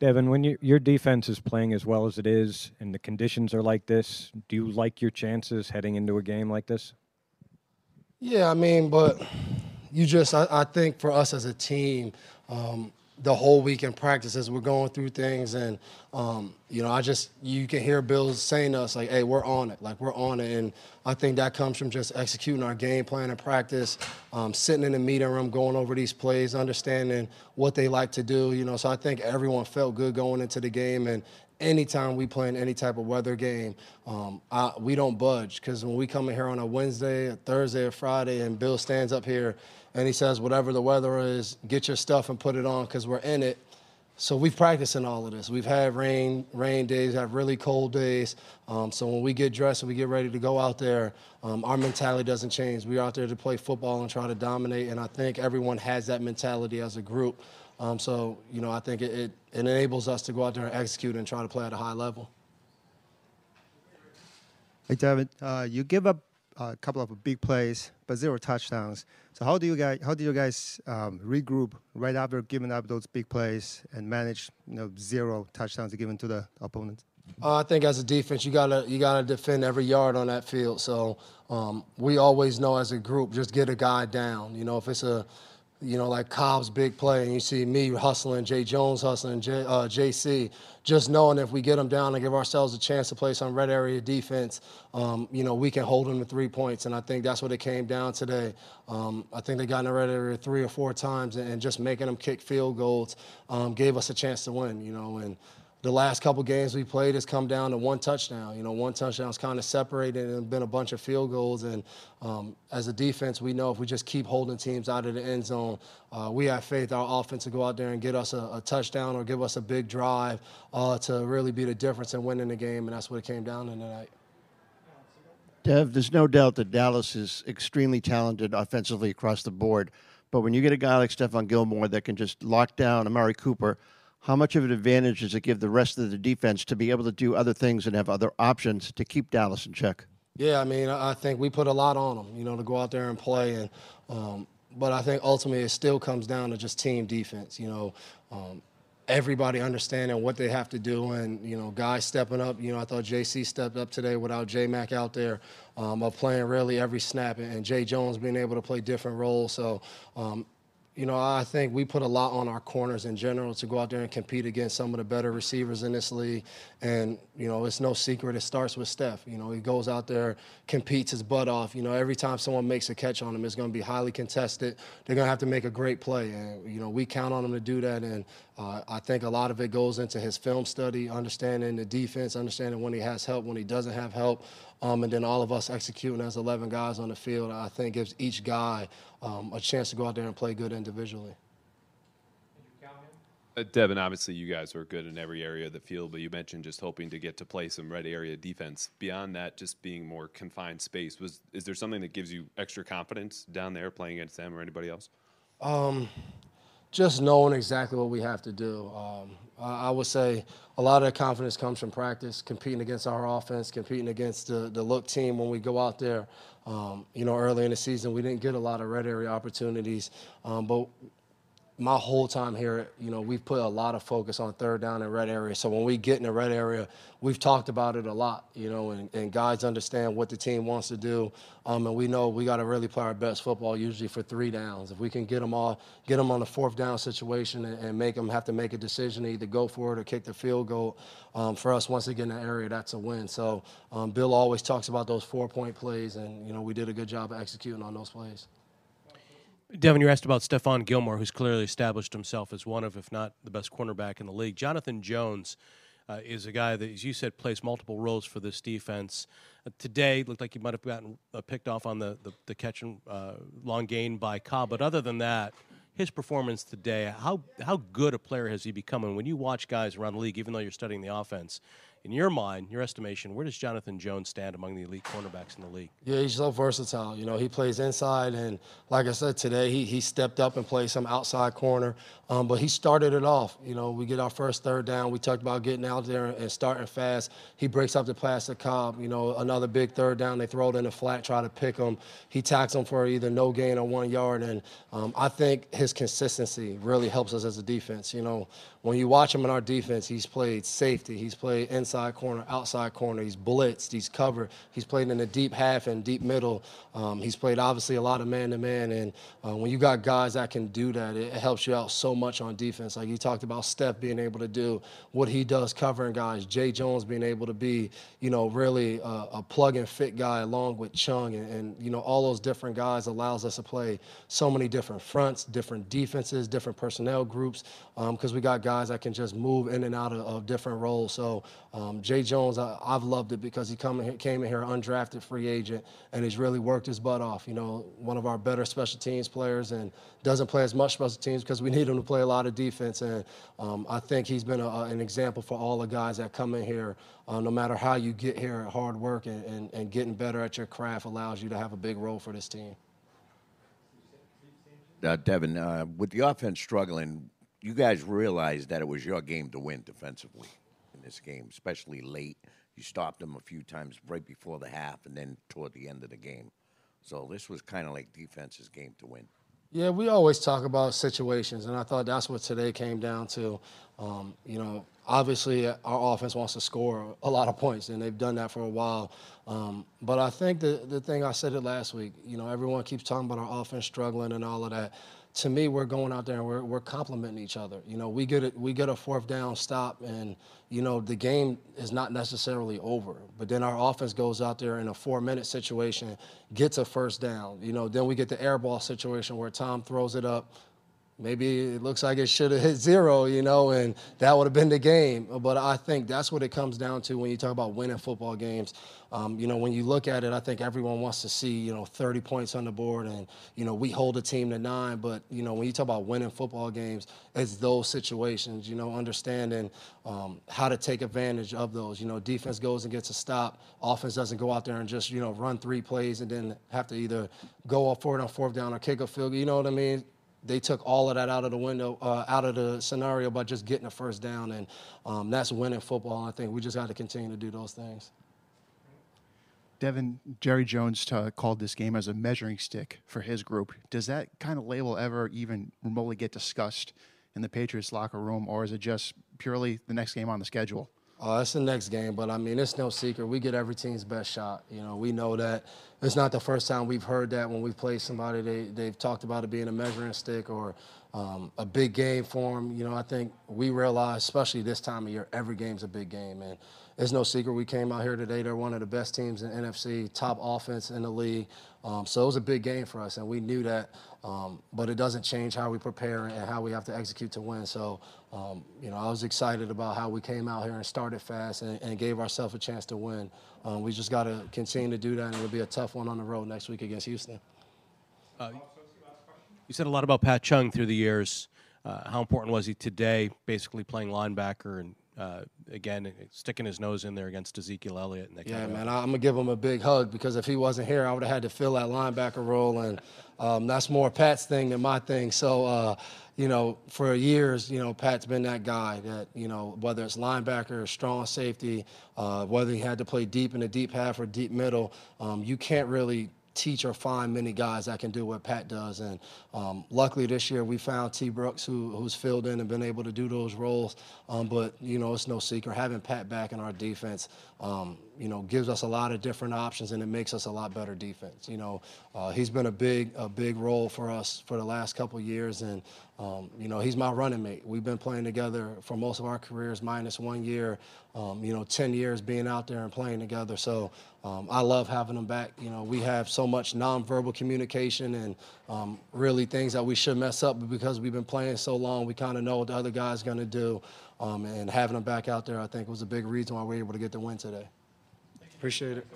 Devin, when you, your defense is playing as well as it is and the conditions are like this, do you like your chances heading into a game like this? Yeah, I mean, but you just, I, I think for us as a team, um, the whole week in practice as we're going through things, and um, you know, I just you can hear Bill saying to us like, "Hey, we're on it. Like we're on it." And I think that comes from just executing our game plan in practice, um, sitting in the meeting room, going over these plays, understanding what they like to do. You know, so I think everyone felt good going into the game, and anytime we play in any type of weather game, um, I, we don't budge because when we come in here on a Wednesday, a Thursday, or Friday, and Bill stands up here and he says, whatever the weather is, get your stuff and put it on because we're in it. So we've practiced in all of this. We've had rain, rain days, have really cold days. Um, so when we get dressed and we get ready to go out there, um, our mentality doesn't change. We're out there to play football and try to dominate. And I think everyone has that mentality as a group. Um, so you know, I think it, it, it enables us to go out there and execute and try to play at a high level. Hey, Devin, uh, you give up a couple of big plays, but zero touchdowns. So how do you guys how do you guys um, regroup right after giving up those big plays and manage you know zero touchdowns given to the opponent? Uh, I think as a defense, you gotta you gotta defend every yard on that field. So um, we always know as a group, just get a guy down. You know, if it's a you know, like Cobb's big play, and you see me hustling, Jay Jones hustling, J, uh, JC, just knowing if we get them down and give ourselves a chance to play some red area defense, um, you know, we can hold them to three points. And I think that's what it came down today. Um, I think they got in the red area three or four times, and, and just making them kick field goals um, gave us a chance to win, you know, and the last couple games we played has come down to one touchdown. You know, one touchdown's kind of separated and been a bunch of field goals. And um, as a defense, we know if we just keep holding teams out of the end zone, uh, we have faith our offense to go out there and get us a, a touchdown or give us a big drive uh, to really be the difference in winning the game. And that's what it came down to tonight. Dev, there's no doubt that Dallas is extremely talented offensively across the board. But when you get a guy like Stephon Gilmore that can just lock down Amari Cooper, how much of an advantage does it give the rest of the defense to be able to do other things and have other options to keep Dallas in check? Yeah, I mean, I think we put a lot on them, you know, to go out there and play. And um, but I think ultimately it still comes down to just team defense. You know, um, everybody understanding what they have to do, and you know, guys stepping up. You know, I thought JC stepped up today without J Mac out there, um, of playing really every snap, and Jay Jones being able to play different roles. So um, you know, I think we put a lot on our corners in general to go out there and compete against some of the better receivers in this league. And, you know, it's no secret it starts with Steph. You know, he goes out there, competes his butt off. You know, every time someone makes a catch on him, it's going to be highly contested. They're going to have to make a great play. And, you know, we count on him to do that. And uh, I think a lot of it goes into his film study, understanding the defense, understanding when he has help, when he doesn't have help. Um, and then all of us executing as 11 guys on the field, I think gives each guy um, a chance to go out there and play good individually. Uh, Devin, obviously you guys are good in every area of the field, but you mentioned just hoping to get to play some red area defense. Beyond that, just being more confined space, was is there something that gives you extra confidence down there playing against them or anybody else? Um, just knowing exactly what we have to do. Um, I would say a lot of the confidence comes from practice, competing against our offense, competing against the, the look team when we go out there. Um, you know, early in the season, we didn't get a lot of red area opportunities, um, but my whole time here, you know, we've put a lot of focus on third down and red area. So when we get in the red area, we've talked about it a lot, you know, and, and guys understand what the team wants to do. Um, and we know we got to really play our best football usually for three downs. If we can get them all, get them on the fourth down situation and, and make them have to make a decision to either go for it or kick the field goal, um, for us, once they get in that area, that's a win. So um, Bill always talks about those four point plays, and, you know, we did a good job of executing on those plays. Devin, you asked about Stephon Gilmore, who's clearly established himself as one of, if not the best cornerback in the league. Jonathan Jones uh, is a guy that, as you said, plays multiple roles for this defense. Uh, today, looked like he might have gotten uh, picked off on the, the, the catch and uh, long gain by Cobb. But other than that, his performance today, how, how good a player has he become? And when you watch guys around the league, even though you're studying the offense, in your mind, your estimation, where does Jonathan Jones stand among the elite cornerbacks in the league? Yeah, he's so versatile. You know, he plays inside, and like I said today, he he stepped up and played some outside corner. Um, but he started it off. You know, we get our first third down. We talked about getting out there and starting fast. He breaks up the plastic Cobb. You know, another big third down. They throw it in the flat, try to pick him. He tacks him for either no gain or one yard. And um, I think his consistency really helps us as a defense. You know, when you watch him in our defense, he's played safety, he's played inside corner, outside corner, he's blitzed, he's covered, he's played in the deep half and deep middle. Um, he's played obviously a lot of man to man, and uh, when you got guys that can do that, it, helps you out so much on defense. Like you talked about Steph being able to do what he does covering guys, Jay Jones being able to be, you know, really a, a plug and fit guy along with Chung, and, and you know all those different guys allows us to play so many different fronts, different defenses, different personnel groups, because um, we got guys that can just move in and out of, of different roles. So Jay Jones, I, have loved it because he come in, came in here undrafted free agent and he's really worked his butt off. You know, one of our better special teams players and doesn't play as much special teams because we need him to play a lot of defense. And um, I think he's been a, an example for all the guys that come in here. Uh, no matter how you get here, hard work and, and, and getting better at your craft allows you to have a big role for this team. Uh, Devin, uh, with the offense struggling, you guys realized that it was your game to win defensively this game, especially late. You stopped them a few times right before the half and then toward the end of the game. So this was kind of like defense's game to win. Yeah, we always talk about situations, and I thought that's what today came down to. Um, you know, obviously our offense wants to score a lot of points, and they've done that for a while. Um, but I think the the thing I said it last week. You know, everyone keeps talking about our offense struggling and all of that to me, we're going out there and we're, we're complimenting each other. You know, we get it, we get a fourth down stop, and you know the game is not necessarily over. But then our offense goes out there in a four-minute situation, gets a first down. You know, then we get the air ball situation where Tom throws it up, maybe it looks like it should have hit zero, you know, and that would have been the game. But I think that's what it comes down to when you talk about winning football games. Um, you know, when you look at it, I think everyone wants to see, you know, 30 points on the board and, you know, we hold a team to nine. But, you know, when you talk about winning football games, it's those situations, you know, understanding um, how to take advantage of those. You know, defense goes and gets a stop. Offense doesn't go out there and just, you know, run three plays and then have to either go up for it on fourth down or kick a field. You know what I mean? They took all of that out of the window, uh, out of the scenario by just getting a first down, and um, that's winning football. I think we just got to continue to do those things. Devin, Jerry Jones uh, called this game as a measuring stick for his group. Does that kind of label ever even remotely get discussed in the Patriots locker room, or is it just purely the next game on the schedule? Uh, it's the next game, but I mean, it's no secret. We get every team's best shot. You know, we know that. It's not the first time we've heard that when we play somebody. They they've talked about it being a measuring stick or um, a big game for them. You know, I think we realize, especially this time of year, every game's a big game, and it's no secret. We came out here today. They're one of the best teams in NFC, top offense in the league. Um, so it was a big game for us, and we knew that. Um, but it doesn't change how we prepare and how we have to execute to win. So, um, you know, I was excited about how we came out here and started fast and, and gave ourselves a chance to win. Um, we just got to continue to do that, and it'll be a tough one on the road next week against Houston. Uh, you said a lot about Pat Chung through the years. Uh, how important was he today, basically playing linebacker and uh, again, sticking his nose in there against Ezekiel Elliott. And yeah, man, I'm gonna give him a big hug because if he wasn't here, I would have had to fill that linebacker role, and um, that's more Pat's thing than my thing. So, uh, you know, for years, you know, Pat's been that guy that you know, whether it's linebacker, strong safety, uh, whether he had to play deep in the deep half or deep middle, um, you can't really teach or find many guys that can do what Pat does. And um, luckily this year we found T. Brooks who, who's filled in and been able to do those roles. Um, but, you know, it's no secret. Having Pat back in our defense, um, you know, gives us a lot of different options and it makes us a lot better defense. You know, uh, he's been a big, a big role for us for the last couple years. And, um, you know, he's my running mate. We've been playing together for most of our careers, minus one year, um, you know, 10 years being out there and playing together. So um, I love having him back. You know, we have so much nonverbal communication and um, really things that we should mess up, but because we've been playing so long, we kind of know what the other guy's going to do. Um, and having him back out there, I think, was a big reason why we were able to get the win today. Appreciate it.